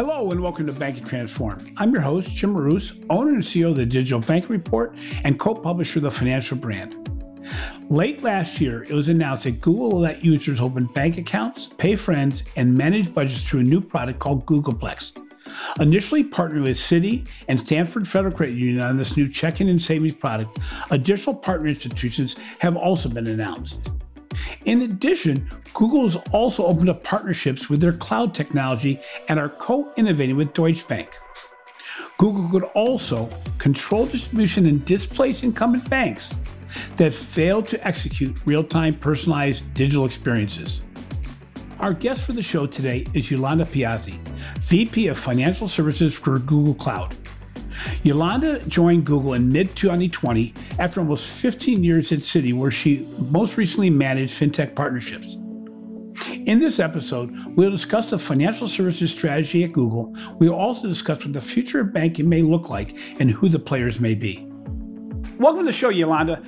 Hello and welcome to Banking Transform. I'm your host, Jim Marous, owner and CEO of the Digital Bank Report and co-publisher of the Financial Brand. Late last year, it was announced that Google will let users open bank accounts, pay friends, and manage budgets through a new product called Google Plex. Initially partnering with Citi and Stanford Federal Credit Union on this new checking and savings product, additional partner institutions have also been announced. In addition, Google has also opened up partnerships with their cloud technology and are co innovating with Deutsche Bank. Google could also control distribution and displace incumbent banks that fail to execute real time personalized digital experiences. Our guest for the show today is Yolande Piazza, VP of Financial Services for Google Cloud. Yolanda joined Google in mid 2020 after almost 15 years at Citi, where she most recently managed fintech partnerships. In this episode, we'll discuss the financial services strategy at Google. We'll also discuss what the future of banking may look like and who the players may be. Welcome to the show, Yolande.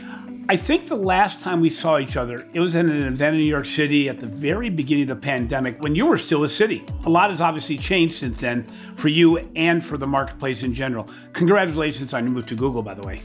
I think the last time we saw each other, it was in an event in New York City at the very beginning of the pandemic when you were still a Citi. A lot has obviously changed since then for you and for the marketplace in general. Congratulations on your move to Google, by the way.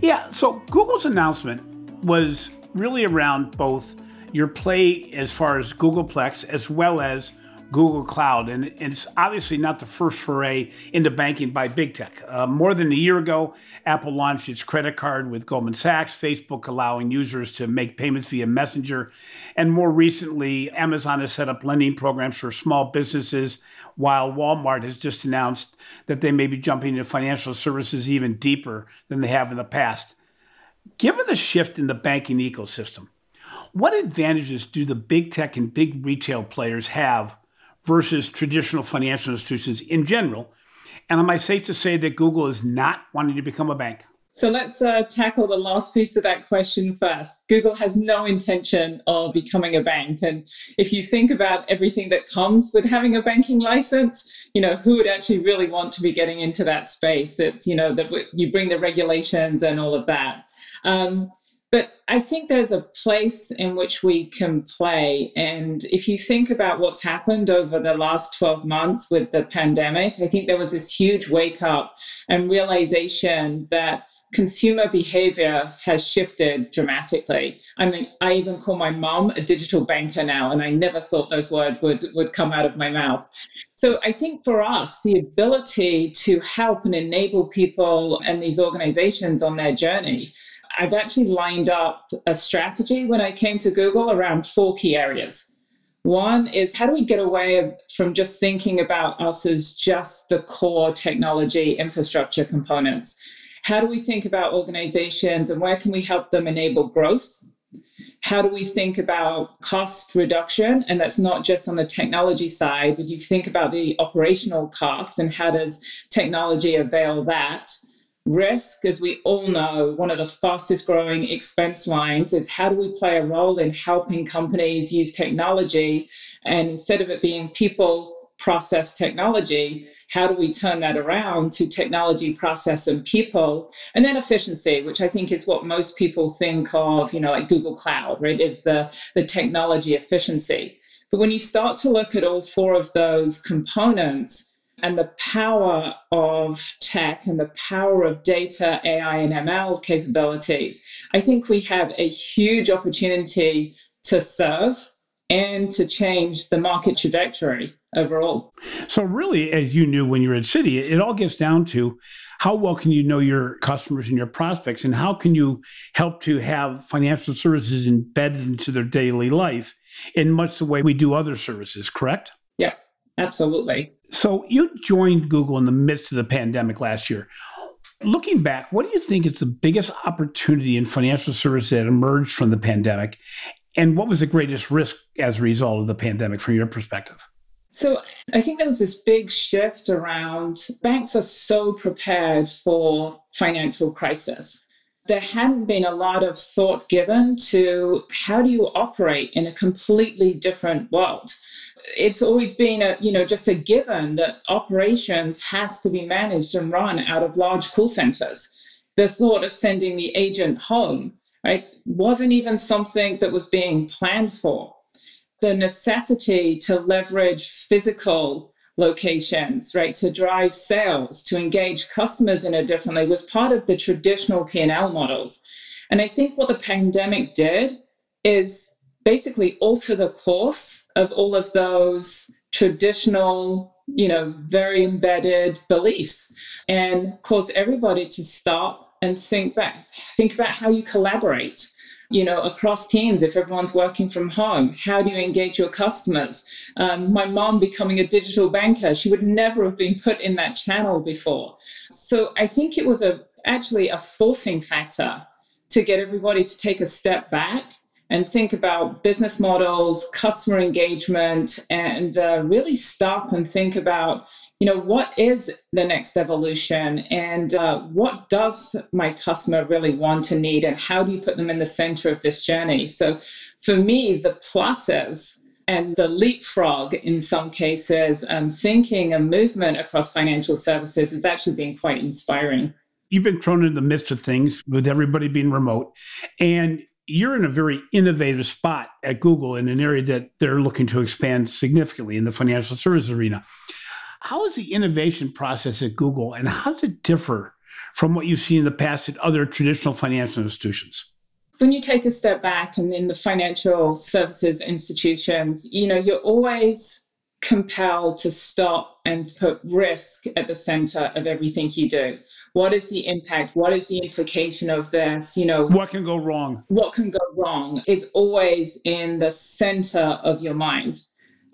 Yeah, so Google's announcement was really around both your play as far as Google Plex as well as Google Cloud. And, it's obviously not the first foray into banking by big tech. Uh, more than a year ago, Apple launched its credit card with Goldman Sachs, Facebook allowing users to make payments via Messenger. And more recently, Amazon has set up lending programs for small businesses, while Walmart has just announced that they may be jumping into financial services even deeper than they have in the past. Given the shift in the banking ecosystem, what advantages do the big tech and big retail players have versus traditional financial institutions in general? And am I safe to say that Google is not wanting to become a bank? So let's uh, tackle the last piece of that question first. Google has no intention of becoming a bank. And if you think about everything that comes with having a banking license, you know, who would actually really want to be getting into that space? It's, you know, that you bring the regulations and all of that. Um, but I think there's a place in which we can play. And if you think about what's happened over the last 12 months with the pandemic, I think there was this huge wake up and realization that consumer behavior has shifted dramatically. I mean, I even call my mom a digital banker now, and I never thought those words would, would come out of my mouth. So I think for us, the ability to help and enable people and these organizations on their journey I've actually lined up a strategy when I came to Google around four key areas. One is how do we get away from just thinking about us as just the core technology infrastructure components? How do we think about organizations and where can we help them enable growth? How do we think about cost reduction? And that's not just on the technology side, but you think about the operational costs and how does technology avail that? Risk, as we all know, one of the fastest growing expense lines is how do we play a role in helping companies use technology? And instead of it being people, process, technology, how do we turn that around to technology, process, and people? And then efficiency, which I think is what most people think of, you know, like Google Cloud, right? Is the, the technology efficiency. But when you start to look at all four of those components, and the power of tech and the power of data, AI, and ML capabilities, I think we have a huge opportunity to serve and to change the market trajectory overall. So, really, as you knew when you were at Citi, it all gets down to how well can you know your customers and your prospects, and how can you help to have financial services embedded into their daily life in much the way we do other services, correct? Yeah, absolutely. So you joined Google in the midst of the pandemic last year. Looking back, what do you think is the biggest opportunity in financial services that emerged from the pandemic? And what was the greatest risk as a result of the pandemic from your perspective? So I think there was this big shift around banks are so prepared for financial crisis. There hadn't been a lot of thought given to how do you operate in a completely different world it's always been a you know just a given that operations has to be managed and run out of large call centers the thought of sending the agent home right wasn't even something that was being planned for the necessity to leverage physical locations, right, to drive sales, to engage customers in a different way was part of the traditional P&L models. And I think what the pandemic did is basically alter the course of all of those traditional, you know, very embedded beliefs and cause everybody to stop and think back, think about how you collaborate you know, across teams if everyone's working from home? How do you engage your customers? Um, my mom becoming a digital banker, she would never have been put in that channel before. So I think it was a actually a forcing factor to get everybody to take a step back and think about business models, customer engagement, and uh, really stop and think about you know, what is the next evolution and uh, what does my customer really want and need and how do you put them in the center of this journey? So for me, the pluses and the leapfrog in some cases, um, thinking a movement across financial services has actually been quite inspiring. You've been thrown in the midst of things with everybody being remote, and you're in a very innovative spot at Google in an area that they're looking to expand significantly in the financial services arena. How is the innovation process at Google and how does it differ from what you've seen in the past at other traditional financial institutions? When you take a step back and in the financial services institutions, you know, you're always compelled to stop and put risk at the center of everything you do. What is the impact? What is the implication of this? You know, what can go wrong? What can go wrong is always in the center of your mind.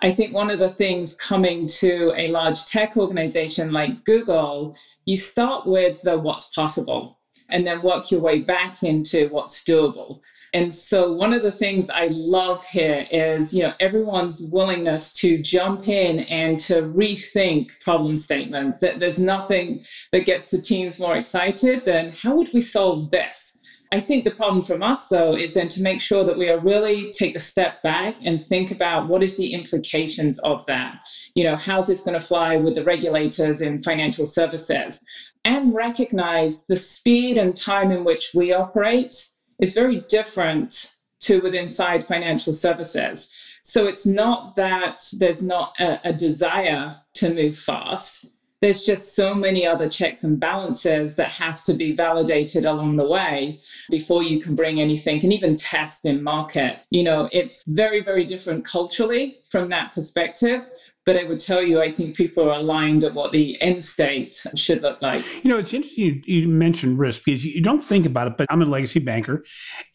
I think one of the things coming to a large tech organization like Google, you start with the what's possible and then work your way back into what's doable. And so one of the things I love here is, you know, everyone's willingness to jump in and to rethink problem statements. That there's nothing that gets the teams more excited than how would we solve this? I think the problem from us, though, is then to make sure that we are really take a step back and think about what is the implications of that. You know, how's this going to fly with the regulators in financial services? And recognize the speed and time in which we operate is very different to within inside financial services. So it's not that there's not a, a desire to move fast there's just so many other checks and balances that have to be validated along the way before you can bring anything and even test in market. You know, it's very, very different culturally from that perspective. But I would tell you, I think people are aligned at what the end state should look like. You know, it's interesting you, you mentioned risk because you don't think about it, but I'm a legacy banker,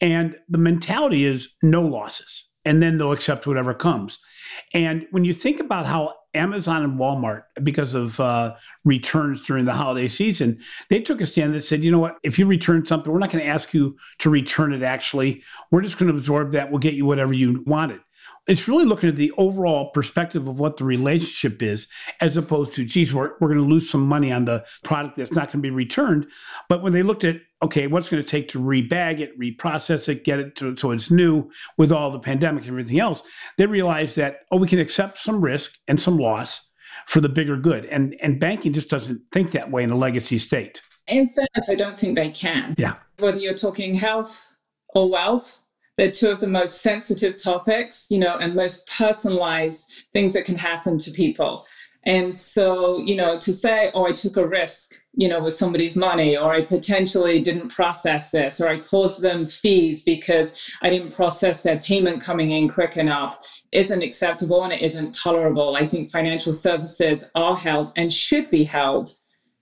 and the mentality is no losses, and then they'll accept whatever comes. And when you think about how Amazon and Walmart, because of uh, returns during the holiday season, they took a stand that said, you know what, if you return something, we're not going to ask you to return it actually. We're just going to absorb that. We'll get you whatever you wanted it's really looking at the overall perspective of what the relationship is, as opposed to, geez, we're, we're going to lose some money on the product that's not going to be returned. But when they looked at, okay, what's going to take to rebag it, reprocess it, get it to, so it's new with all the pandemic and everything else, they realized that, oh, we can accept some risk and some loss for the bigger good. And, and banking just doesn't think that way in a legacy state. In fairness, I don't think they can. Yeah. Whether you're talking health or wealth, they're two of the most sensitive topics, you know, and most personalized things that can happen to people. And so, you know, to say, oh, I took a risk, you know, with somebody's money, or I potentially didn't process this, or I caused them fees because I didn't process their payment coming in quick enough, isn't acceptable and it isn't tolerable. I think financial services are held and should be held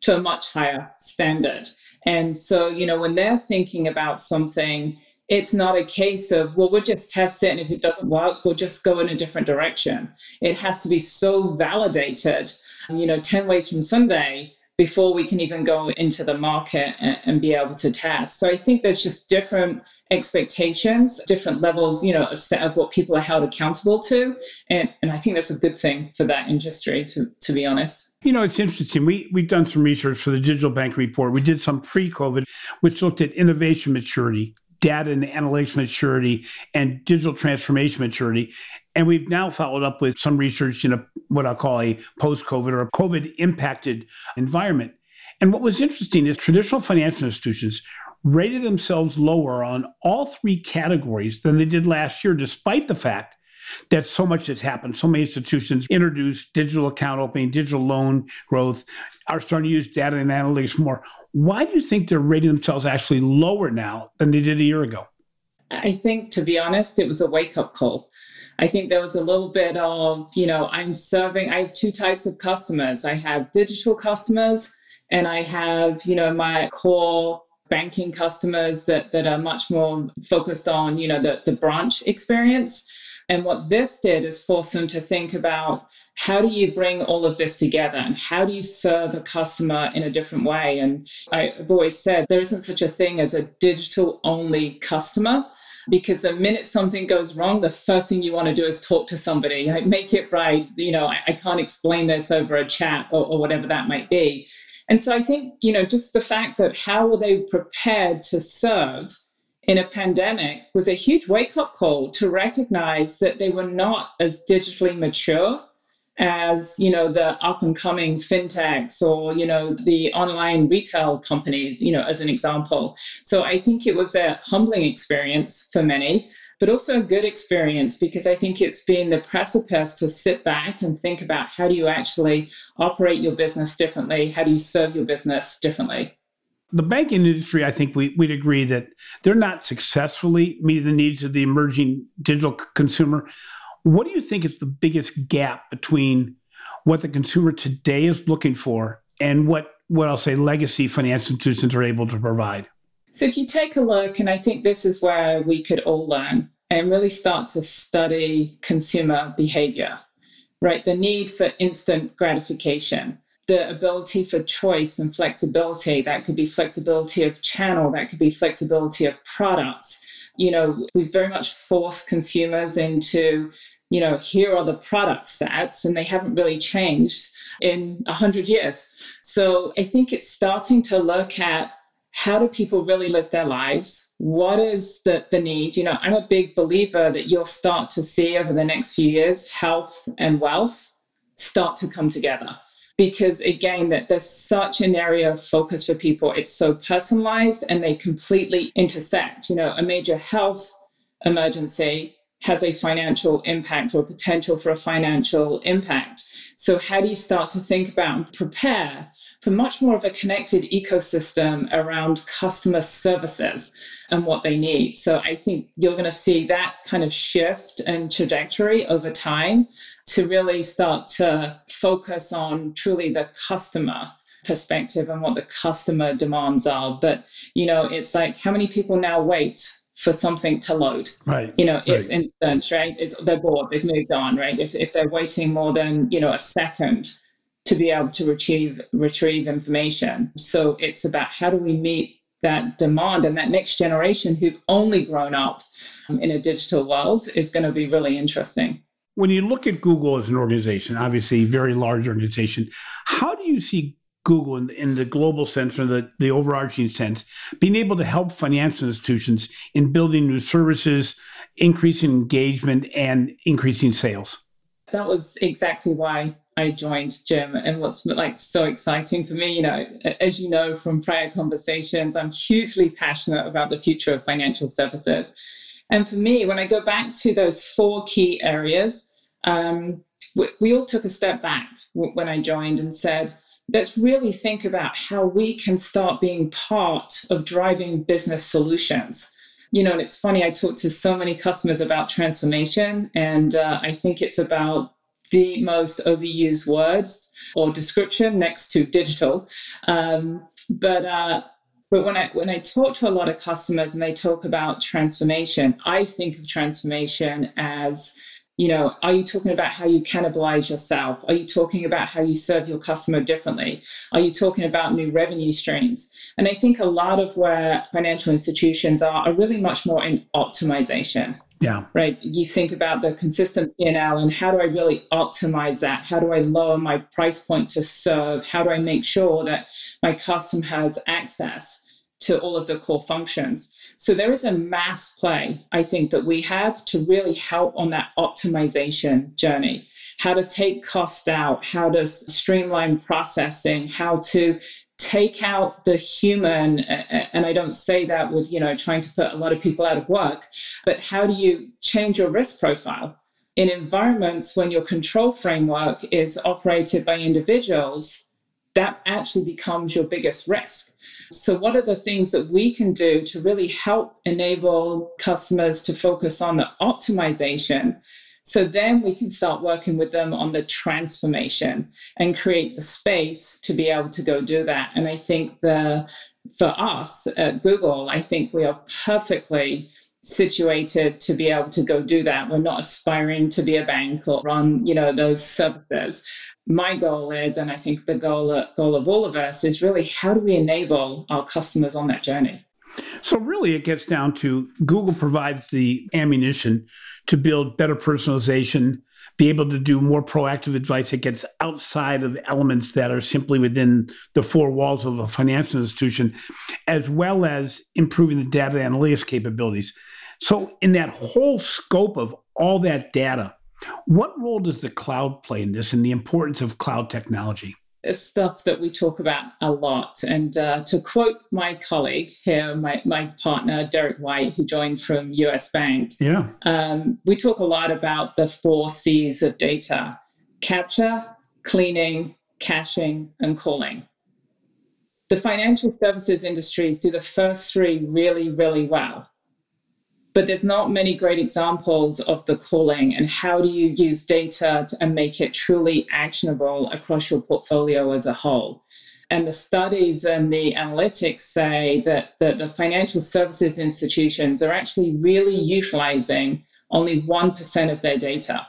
to a much higher standard. And so, you know, when they're thinking about something, it's not a case of, well, we'll just test it. And if it doesn't work, we'll just go in a different direction. It has to be so validated, you know, 10 ways from Sunday before we can even go into the market and, and be able to test. So I think there's just different expectations, different levels, you know, of what people are held accountable to. And, and I think that's a good thing for that industry, to, to be honest. You know, it's interesting. We, we've done some research for the Digital Bank Report. We did some pre COVID, which looked at innovation maturity data and analytics maturity and digital transformation maturity. And we've now followed up with some research in a what I'll call a post-COVID or a COVID impacted environment. And what was interesting is traditional financial institutions rated themselves lower on all three categories than they did last year, despite the fact that so much has happened. So many institutions introduced digital account opening, digital loan growth, are starting to use data and analytics more. Why do you think they're rating themselves actually lower now than they did a year ago? I think, to be honest, it was a wake up call. I think there was a little bit of, you know, I'm serving, I have two types of customers. I have digital customers and I have, you know, my core banking customers that, that are much more focused on, you know, the, the branch experience. And what this did is force them to think about how do you bring all of this together and how do you serve a customer in a different way? And I've always said there isn't such a thing as a digital only customer because the minute something goes wrong, the first thing you want to do is talk to somebody, like make it right. You know, I, I can't explain this over a chat or, or whatever that might be. And so I think, you know, just the fact that how were they prepared to serve in a pandemic was a huge wake up call to recognize that they were not as digitally mature as you know the up and coming fintechs or you know the online retail companies you know as an example. So i think it was a humbling experience for many but also a good experience because i think it's been the precipice to sit back and think about how do you actually operate your business differently? How do you serve your business differently the banking industry, I think we, would agree that they're not successfully meeting the needs of the emerging digital c- consumer. What do you think is the biggest gap between what the consumer today is looking for and what, what I'll say legacy financial institutions are able to provide? So, if you take a look, and I think this is where we could all learn and really start to study consumer behavior, right? The need for instant gratification the ability for choice and flexibility. That could be flexibility of channel, that could be flexibility of products. You know, we very much force consumers into, you know, here are the product sets, and they haven't really changed in 100 years. So I think it's starting to look at how do people really live their lives? What is the, the need? You know, I'm a big believer that you'll start to see over the next few years health and wealth start to come together because again that there's such an area of focus for people. It's so personalized and they completely intersect. You know a major health emergency has a financial impact or potential for a financial impact. So how do you start to think about and prepare for much more of a connected ecosystem around customer services and what they need. So I think you're going to see that kind of shift and trajectory over time to really start to focus on truly the customer perspective and what the customer demands are. But, you know, it's like how many people now wait for something to load. Right. You know, it's right. instant, right? It's they're bored, they've moved on, right? If if they're waiting more than, you know, a second to be able to retrieve retrieve information. So it's about how do we meet that demand and that next generation who've only grown up um, in a digital world is going to be really interesting when you look at Google as an organization, obviously very large organization, how do you see Google in, in the global sense or the, the overarching sense being able to help financial institutions in building new services, increasing engagement, and increasing sales? That was exactly why I joined Jim and what's like so exciting for me, you know, as you know from prior conversations, I'm hugely passionate about the future of financial services. And for me, when I go back to those four key areas, um, we, we all took a step back when I joined and said, let's really think about how we can start being part of driving business solutions. You know, and it's funny, I talk to so many customers about transformation, and uh, I think it's about the most overused words or description next to digital. Um, but uh, but when I when I talk to a lot of customers and they talk about transformation, I think of transformation as you know, are you talking about how you cannibalize yourself? Are you talking about how you serve your customer differently? Are you talking about new revenue streams? And I think a lot of where financial institutions are are really much more in optimization. Yeah. Right. You think about the consistent P&L and how do I really optimize that? How do I lower my price point to serve? How do I make sure that my customer has access to all of the core functions? So there is a mass play, I think, that we have to really help on that optimization journey. How to take cost out, how to streamline processing, how to take out the human and i don't say that with you know trying to put a lot of people out of work but how do you change your risk profile in environments when your control framework is operated by individuals, that actually becomes your biggest risk. So, what are the things that we can do to really help enable customers to focus on the optimization? So then we can start working with them on the transformation and create the space to be able to go do that. And I think the for us at Google, I think we are perfectly situated to be able to go do that. We're not aspiring to be a bank or run, you know, those services. My goal is, and I think the goal, goal of all of us is really how do we enable our customers on that journey? So, really, it gets down to Google provides the ammunition to build better personalization, be able to do more proactive advice that gets outside of elements that are simply within the four walls of a financial institution, as well as improving the data analytics capabilities. So, in that whole scope of all that data, what role does the cloud play in this and the importance of cloud technology? It's stuff that we talk about a lot. And uh, to quote my colleague here, my, my partner, Derek White, who joined from US Bank, yeah. Um, we talk a lot about the four C's of data capture, cleaning, caching, and calling. The financial services industries do the first three really, really well but there's not many great examples of the calling and how do you use data to, and make it truly actionable across your portfolio as a whole? And the studies and the analytics say that, that the financial services institutions are actually really utilizing only 1% of their data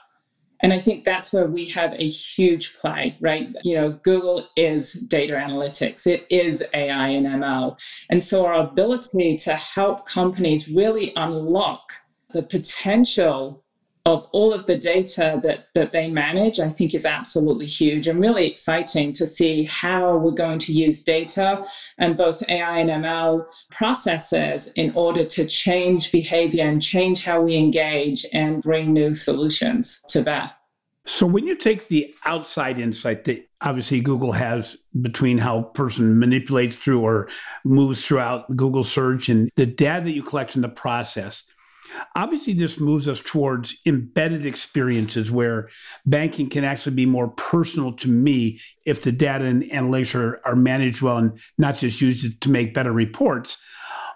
and I think that's where we have a huge play, right? You know, Google is data analytics, it is AI and ML. And so our ability to help companies really unlock the potential of all of the data that, that they manage, I think is absolutely huge and really exciting to see how we're going to use data and both AI and ML processes in order to change behavior and change how we engage and bring new solutions to bear. So when you take the outside insight that obviously Google has between how a person manipulates through or moves throughout Google search and the data that you collect in the process, obviously this moves us towards embedded experiences where banking can actually be more personal to me if the data and analytics are, are managed well and not just used to make better reports.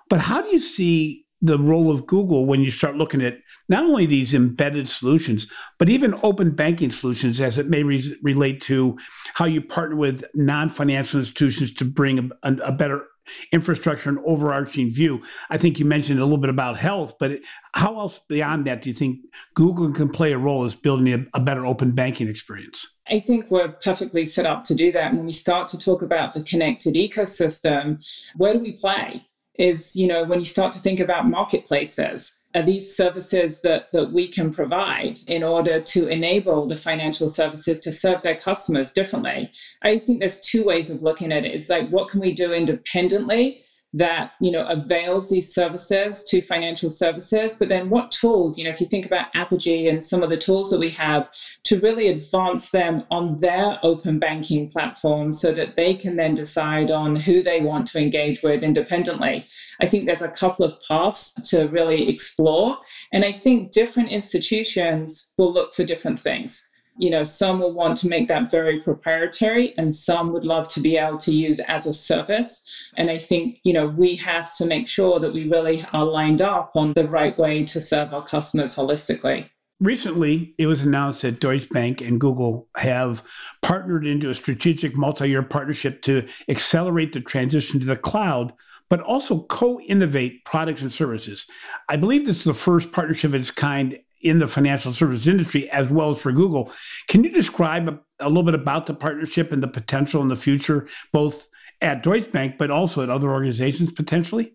But how do you see the role of Google when you start looking at not only these embedded solutions, but even open banking solutions as it may re- relate to how you partner with non financial institutions to bring a, a, better infrastructure and overarching view. I think you mentioned a little bit about health, but how else beyond that do you think Google can play a role as building a, a better open banking experience? I think we're perfectly set up to do that. When we start to talk about the connected ecosystem, where do we play? Is, you know, when you start to think about marketplaces, these services that, that we can provide in order to enable the financial services to serve their customers differently. I think there's two ways of looking at it. It's like what can we do independently that you know avails these services to financial services. But then what tools you know if you think about Apigee and some of the tools that we have to really advance them on their open banking platform so that they can then decide on who they want to engage with independently. I think there's a couple of paths to really explore. And i think different institutions will look for different things you know, some will want to make that very proprietary and some would love to be able to use as a service. And I think, you know, we have to make sure that we really are lined up on the right way to serve our customers holistically. Recently, it was announced that Deutsche Bank and Google have partnered into a strategic multi year partnership to accelerate the transition to the cloud, but also co innovate products and services. I believe this is the first partnership of its kind in the financial services industry as well as for Google. Can you describe a, a, little bit about the partnership and the potential in the future, both at Deutsche Bank, but also at other organizations potentially?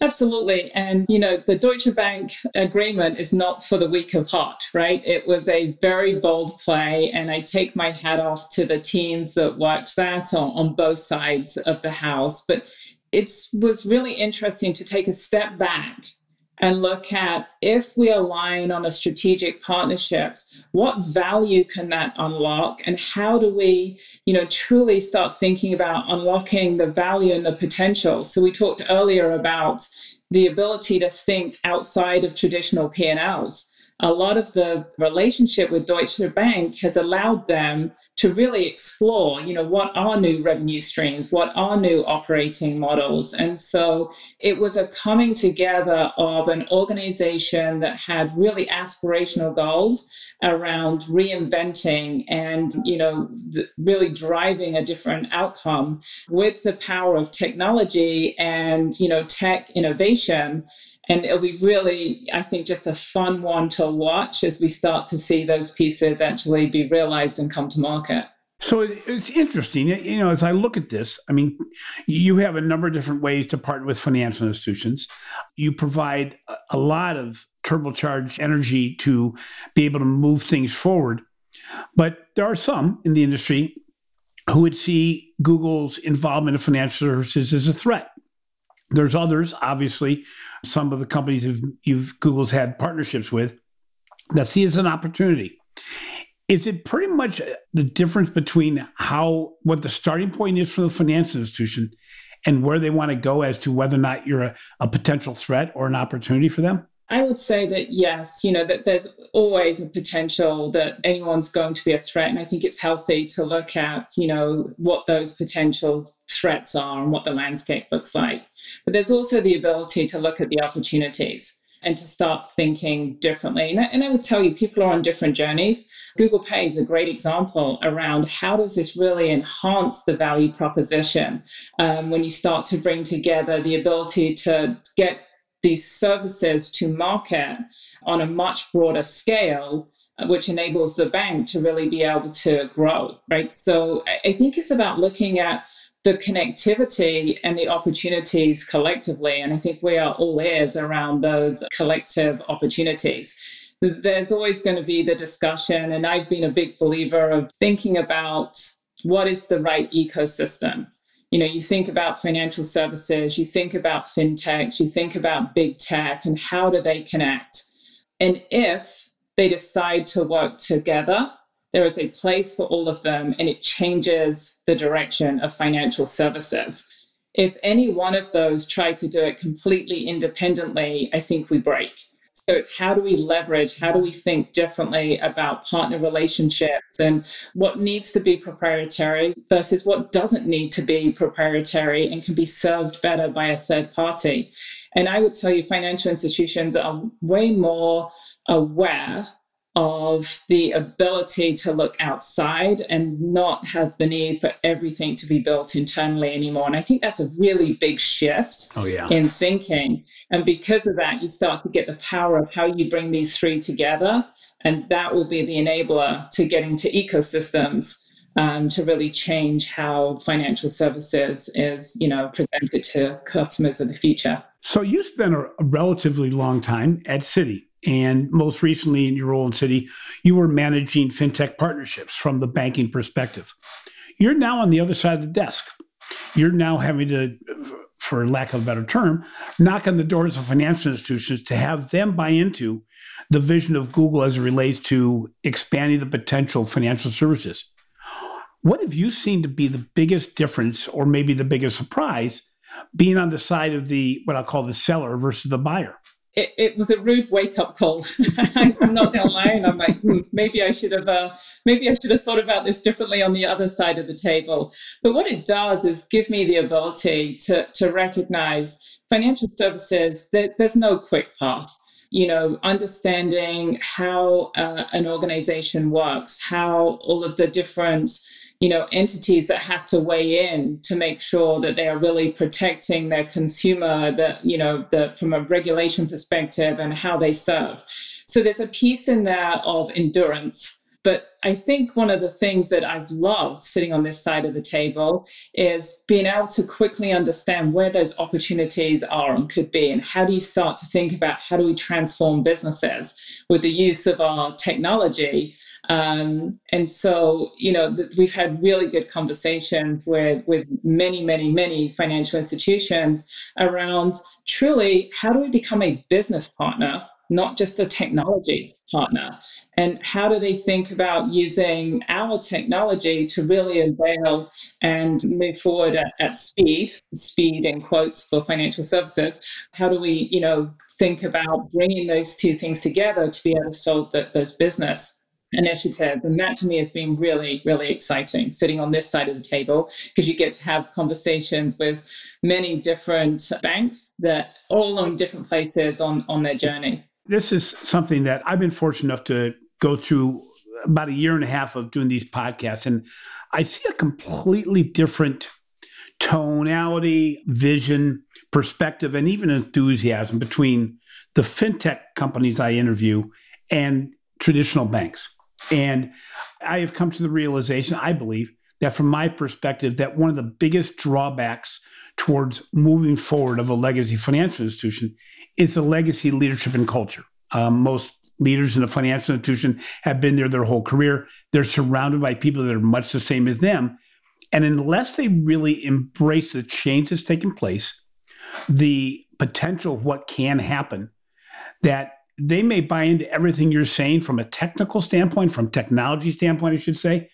Absolutely. And, you know, the Deutsche Bank agreement is not for the weak of heart, right? It was a very bold play. And I take my hat off to the teams that worked that on, on both sides of the house. But it was really interesting to take a step back and look at if we align on a strategic partnerships what value can that unlock? And how do we you know truly start thinking about unlocking the value and the potential? So we talked earlier about the ability to think outside of traditional p&l's a lot of the relationship with Deutsche Bank has allowed them to really explore, you know, what are new revenue streams, what are new operating models. And so it was a coming together of an organization that had really aspirational goals around reinventing and, you know, th- really driving a different outcome with the power of technology and, you know, tech innovation and it'll be really, I think, just a fun one to watch as we start to see those pieces actually be realized and come to market. So it's interesting, you know, as I look at this, I mean, you have a number of different ways to partner with financial institutions. You provide a lot of turbocharged energy to be able to move things forward. But there are some in the industry who would see Google's involvement in financial services as a threat. There's others, obviously, some of the companies you've Google's had partnerships with that see as an opportunity. Is it pretty much uh, the difference between how what the starting point is for the financial institution and where they want to go as to whether or not you're a, a potential threat or an opportunity for them? I would say that yes, you know, that there's always a potential that anyone's going to be a threat. And I think it's healthy to look at, you know, what those potential threats are and what the landscape looks like. But there's also the ability to look at the opportunities and to start thinking differently. And I, and I would tell you, people are on different journeys. Google Pay is a great example around how does this really enhance the value proposition um, when you start to bring together the ability to get these services to market on a much broader scale uh, which enables the bank to really be able to grow right? So i think it's about looking at the connectivity and the opportunities collectively and i think we are all ears around those collective opportunities. There's always going to be the discussion and i've been a big believer of thinking about what is the right ecosystem you know, you think about financial services, you think about fintechs, you think about big tech, and how do they connect? And if they decide to work together, there is a place for all of them, and it changes the direction of financial services. If any one of those try to do it completely independently, I think we break. So it's how do we leverage, how do we think differently about partner relationships and what needs to be proprietary versus what doesn't need to be proprietary and can be served better by a third party. And I would tell you, financial institutions are way more aware of the ability to look outside and not have the need for everything to be built internally anymore. And I think that's a really big shift oh, yeah. in thinking. And because of that, you start to get the power of how you bring these three together. And that will be the enabler to getting to ecosystems um, to really change how financial services is, you know, presented to customers of the future. So you spent a, a relatively long time at Citi and most recently, in your role in Citi, you were managing fintech partnerships from the banking perspective. You're now on the other side of the desk. You're now having to, for lack of a better term, knock on the doors of financial institutions to have them buy into the vision of Google as it relates to expanding the potential financial services. What have you seen to be the biggest difference, or maybe the biggest surprise, being on the side of the what I'll call the seller versus the buyer? It, it was a rude wake up call. I'm not gonna lie, and I'm like, hmm, maybe I should have, uh, maybe I should have thought about this differently on the other side of the table. But what it does is give me the ability to to recognize financial services. That there's no quick path. You know, understanding how uh, an organization works, how all of the different you know entities that have to weigh in to make sure that they are really protecting their consumer that you know the from a regulation perspective and how they serve. So there's a piece in there of endurance. But I think one of the things that I've loved sitting on this side of the table is being able to quickly understand where those opportunities are and could be, and how do you start to think about how do we transform businesses with the use of our technology um, and so, you know, th- we've had really good conversations with with many, many, many financial institutions around truly how do we become a business partner, not just a technology partner. and how do they think about using our technology to really avail and move forward at, at, speed speed in quotes for financial services how do we you know think about bringing those two things together to be able to solve the, those business initiatives and that to me has been really really exciting sitting on this side of the table because you get to have conversations with many different banks that all on different places on on their journey this is something that I've been fortunate enough to go through about a year and a half of doing these podcasts, and I see a completely different tonality, vision, perspective, and even enthusiasm between the fintech companies I interview and traditional banks. And I have come to the realization, I believe, that from my perspective, that one of the biggest drawbacks towards moving forward of a legacy financial institution is the legacy leadership and culture. Um, most leaders in a financial institution have been there their whole career. They're surrounded by people that are much the same as them. And unless they really embrace the change that's taking place, the potential of what can happen, that they may buy into everything you're saying from a technical standpoint, from technology standpoint, I should say,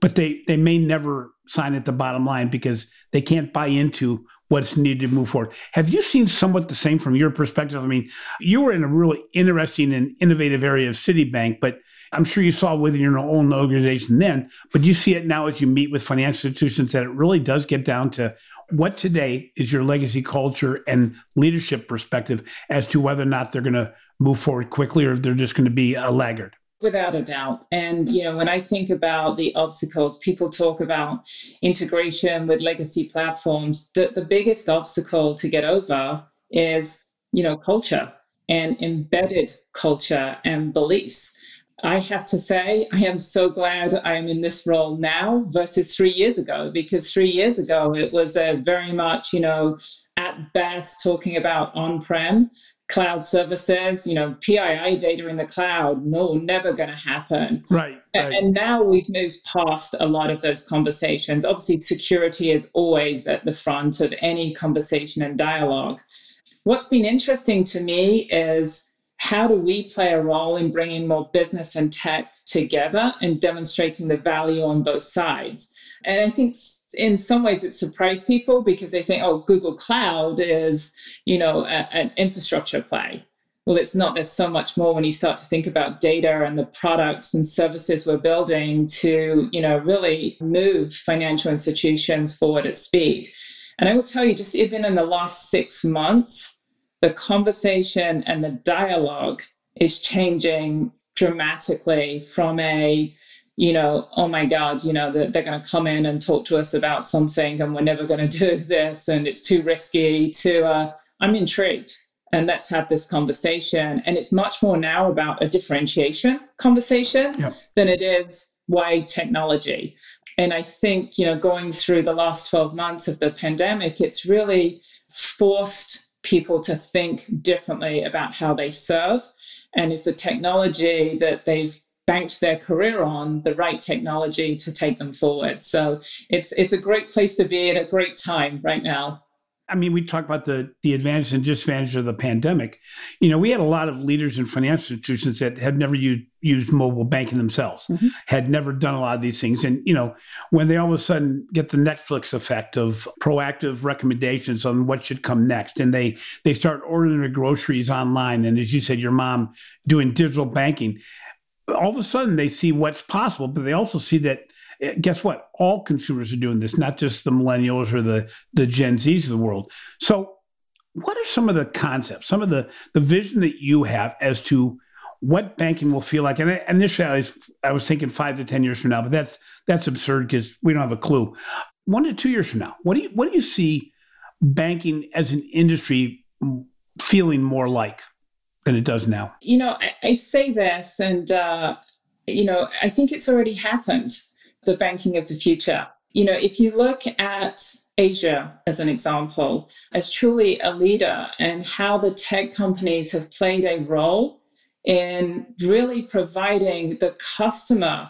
but they they may never sign at the bottom line because they can't buy into what's needed to move forward. Have you seen somewhat the same from your perspective? I mean, you were in a really interesting and innovative area of Citibank, but I'm sure you saw within your own organization then, but you see it now as you meet with financial institutions that it really does get down to what today is your legacy culture and leadership perspective as to whether or not they're going to move forward quickly or they're just going to be a laggard. Without a doubt. And, you know, when I think about the obstacles, people talk about integration with legacy platforms. The, the biggest obstacle to get over is, you know, culture and embedded culture and beliefs. I have to say, I am so glad I am in this role now versus three years ago, because three years ago it was a very much, you know, at best talking about on prem cloud services, you know, PII data in the cloud, no, never going to happen. Right, right. And now we've moved past a lot of those conversations. Obviously, security is always at the front of any conversation and dialogue. What's been interesting to me is how do we play a role in bringing more business and tech together and demonstrating the value on both sides? And I think in some ways it surprised people because they think, oh, Google Cloud is, you know, a, an infrastructure play. Well, it's not. There's so much more when you start to think about data and the products and services we're building to, you know, really move financial institutions forward at speed. And I will tell you, just even in the last six months, the conversation and the dialogue is changing dramatically from a you know, oh my God, you know, they're, they're going to come in and talk to us about something and we're never going to do this and it's too risky to, uh, I'm intrigued and let's have this conversation. And it's much more now about a differentiation conversation than it is why technology. And I think, you know, going through the last 12 months of the pandemic, it's really forced people to think differently about how they serve. And it's the technology that they've banked their career on the right technology to take them forward. So it's it's a great place to be at a great time right now. I mean, we talk about the the advantages and disadvantages of the pandemic. You know, we had a lot of leaders in financial institutions that had never used used mobile banking themselves, mm-hmm. had never done a lot of these things. And you know, when they all of a sudden get the Netflix effect of proactive recommendations on what should come next, and they they start ordering their groceries online, and as you said, your mom doing digital banking all of a sudden they see what's possible, but they also see that guess what? All consumers are doing this, not just the millennials or the the Gen Zs of the world. So, what are some of the concepts, some of the the vision that you have as to what banking will feel like? And initially, I was, I was thinking five to ten years from now, but that's that's absurd because we don't have a clue. One to two years from now, what do you what do you see banking as an industry feeling more like? than it does now? You know, I, I say this, and, uh, you know, I think it's already happened the banking of the future. You know, if you look at Asia as an example, as truly a leader and how the tech companies have played a role in really providing the customer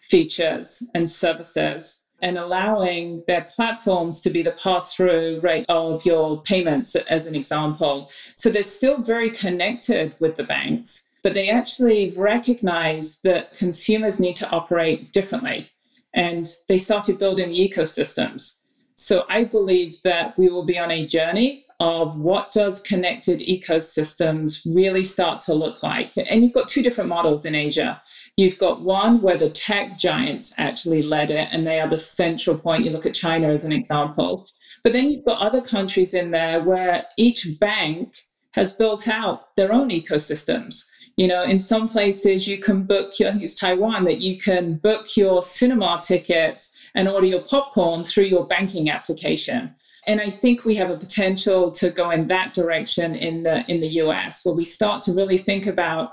features and services and allowing their platforms to be the pass through rate of your payments, as an example. So they're still very connected with the banks, but they actually recognize that consumers need to operate differently. And they started building ecosystems. So I believe that we will be on a journey of what does connected ecosystems really start to look like. And you've got two different models in Asia. You've got one where the tech giants actually led it, and they are the central point. You look at China as an example. But then you've got other countries in there where each bank has built out their own ecosystems. You know, in some places you can book your, I think it's Taiwan, that you can book your cinema tickets and order your popcorn through your banking application. And I think we have a potential to go in that direction in the in the US, where we start to really think about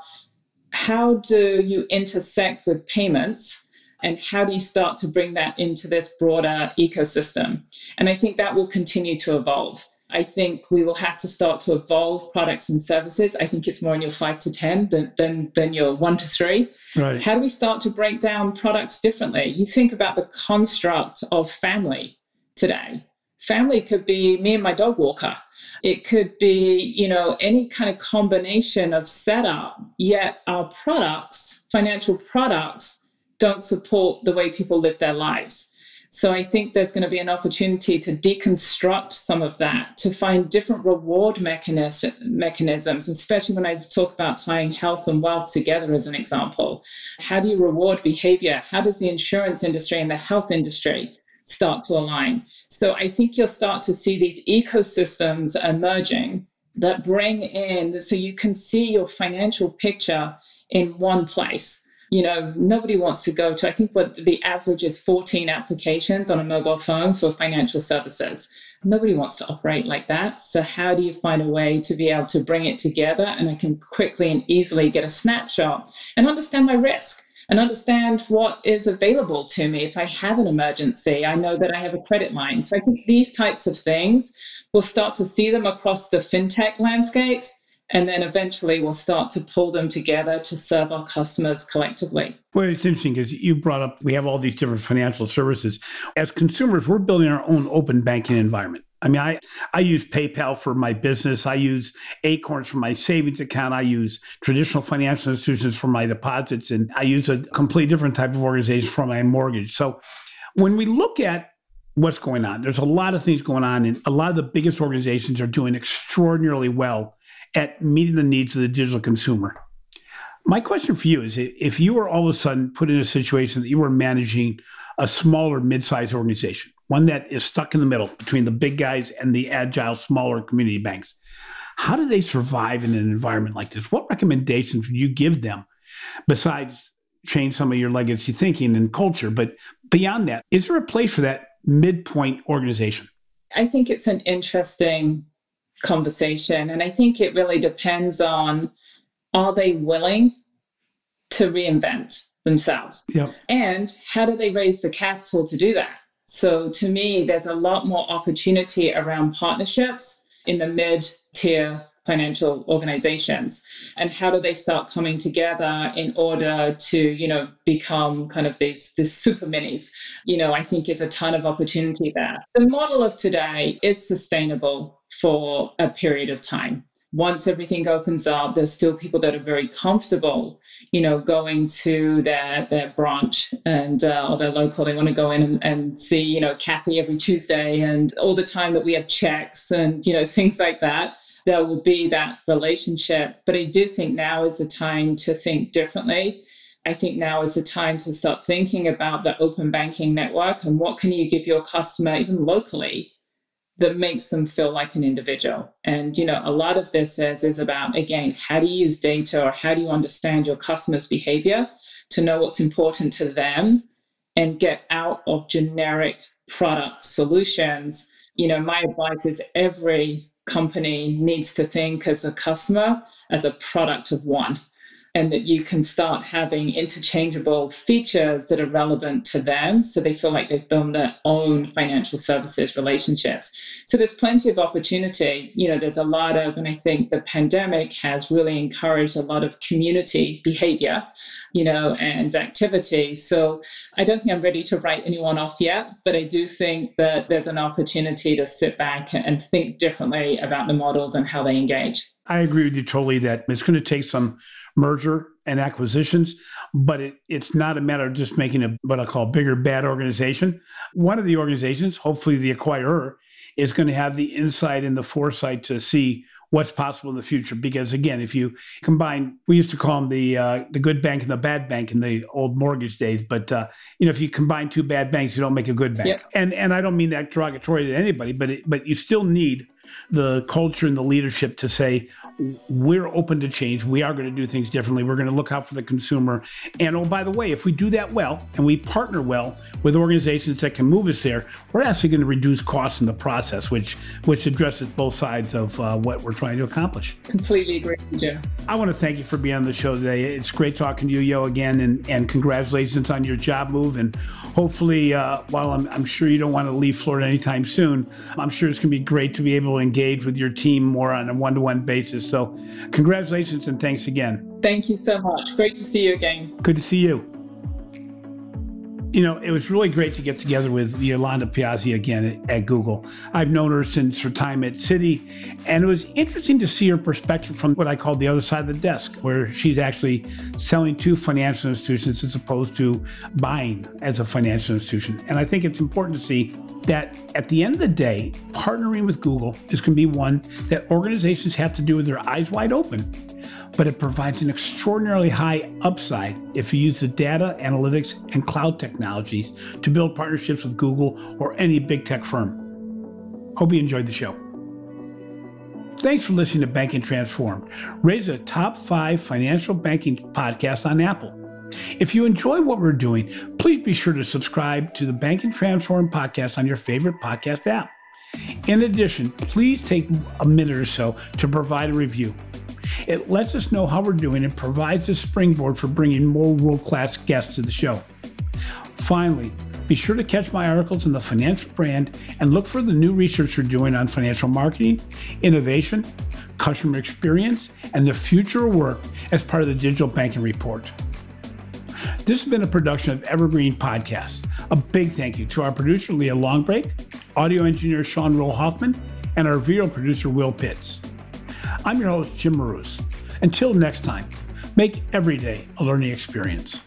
how do you intersect with payments and how do you start to bring that into this broader ecosystem? And I think that will continue to evolve. I think we will have to start to evolve products and services. I think it's more in your five to 10 than, than, than your one to three. Right. How do we start to break down products differently? You think about the construct of family today. Family could be me and my dog walker. It could be, you know, any kind of combination of setup, yet our products, financial products, don't support the way people live their lives. So I think there's going to be an opportunity to deconstruct some of that, to find different reward mechanism, mechanisms, especially when I talk about tying health and wealth together as an example. How do you reward behavior? How does the insurance industry and the health industry start to align. So I think you'll start to see these ecosystems emerging that bring in, so you can see your financial picture in one place. You know, nobody wants to go to, I think what the average is 14 applications on a mobile phone for financial services. Nobody wants to operate like that. So, how do you find a way to be able to bring it together? And I can quickly and easily get a snapshot and understand my risk and understand what is available to me if I have an emergency. I know that I have a credit line. So I think these types of things, we'll start to see them across the fintech landscapes. And then eventually we'll start to pull them together to serve our customers collectively. Well, it's interesting because you brought up we have all these different financial services. As consumers, we're building our own open banking environment. I mean, I, I use PayPal for my business. I use Acorns for my savings account. I use traditional financial institutions for my deposits. And I use a complete different type of organization for my mortgage. So when we look at what's going on, there's a lot of things going on. And a lot of the biggest organizations are doing extraordinarily well at meeting the needs of the digital consumer. My question for you is if you were all of a sudden put in a situation that you were managing a smaller mid-sized organization, one that is stuck in the middle between the big guys and the agile, smaller community banks. How do they survive in an environment like this? What recommendations would you give them besides change some of your legacy thinking and culture? But beyond that, is there a place for that midpoint organization? I think it's an interesting conversation. And I think it really depends on are they willing to reinvent themselves? Yep. And how do they raise the capital to do that? So to me, there's a lot more opportunity around partnerships in the mid tier financial organizations and how do they start coming together in order to you know become kind of these these super minis you know i think is a ton of opportunity there the model of today is sustainable for a period of time once everything opens up, there's still people that are very comfortable, you know, going to their their branch and uh, or their local. They want to go in and, and see, you know, Kathy every Tuesday, and all the time that we have checks and you know things like that. There will be that relationship, but I do think now is the time to think differently. I think now is the time to start thinking about the open banking network and what can you give your customer, even locally, that makes them feel like an individual. And you know, a lot of this is is about again, how do you use data or how do you understand your customers' behavior to know what's important to them and get out of generic product solutions. You know, my advice is every company needs to think as a customer as a product of one and that you can start having interchangeable features that are relevant to them so they feel like they've built their own financial services relationships. So there's plenty of opportunity. You know, there's a lot of, and I think the pandemic has really encouraged a lot of community behavior you know, and activity. So I don't think I'm ready to write anyone off yet, but I do think that there's an opportunity to sit back and think differently about the models and how they engage. I agree with you totally that it's going to take some merger and acquisitions, but it, it's not a matter of just making a what I call bigger bad organization. One of the organizations, hopefully the acquirer, is going to have the insight and the foresight to see what's possible in the future. Because again, if you combine, we used to call them the uh, the good bank and the bad bank in the old mortgage days. But uh, you know, if you combine two bad banks, you don't make a good bank. Yep. And and I don't mean that derogatory to anybody, but it, but you still need the culture and the leadership to say we're open to change. We are going to do things differently. We're going to look out for the consumer. And oh, by the way, if we do that well and we partner well with organizations that can move us there, we're actually going to reduce costs in the process, which which addresses both sides of uh, what we're trying to accomplish. Completely agree, Jim. I want to thank you for being on the show today. It's great talking to you, Yo, again, and, and congratulations on your job move. And hopefully, uh, while I'm, I'm sure you don't want to leave Florida anytime soon, I'm sure it's going to be great to be able to engage with your team more on a one to one basis. So, congratulations and thanks again. Thank you so much. Great to see you again. Good to see you you know, it was really great to get together with Yolande Piazza again at, at, Google. I've known her since her time at Citi, and it was interesting to see her perspective from what I call the other side of the desk, where she's actually selling to financial institutions as opposed to buying as a financial institution. And I think it's important to see that at the end of the day, partnering with Google is going to be one that organizations have to do with their eyes wide open but it provides an extraordinarily high upside if you use the data, analytics, and cloud technologies to build partnerships with Google or any big tech firm. Hope you enjoyed the show. Thanks for listening to Banking Transformed, raise a top five financial banking podcast on Apple. If you enjoy what we're doing, please be sure to subscribe to the Banking Transformed podcast on your favorite podcast app. In addition, please take a minute or so to provide a review. It lets us know how we're doing and provides a springboard for bringing more world class guests to the show. Finally, be sure to catch my articles in the financial brand and look for the new research we're doing on financial marketing, innovation, customer experience, and the future of work as part of the Digital Banking Report. This has been a production of Evergreen Podcast. A big thank you to our producer, Leah Longbrake, audio engineer, Sean Roll Hoffman, and our video producer, Will Pitts. I'm your host, Jim Marous. Until next time, make every day a learning experience.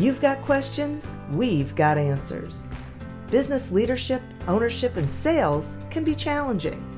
You've got questions, we've got answers. Business leadership, ownership, and sales can be challenging.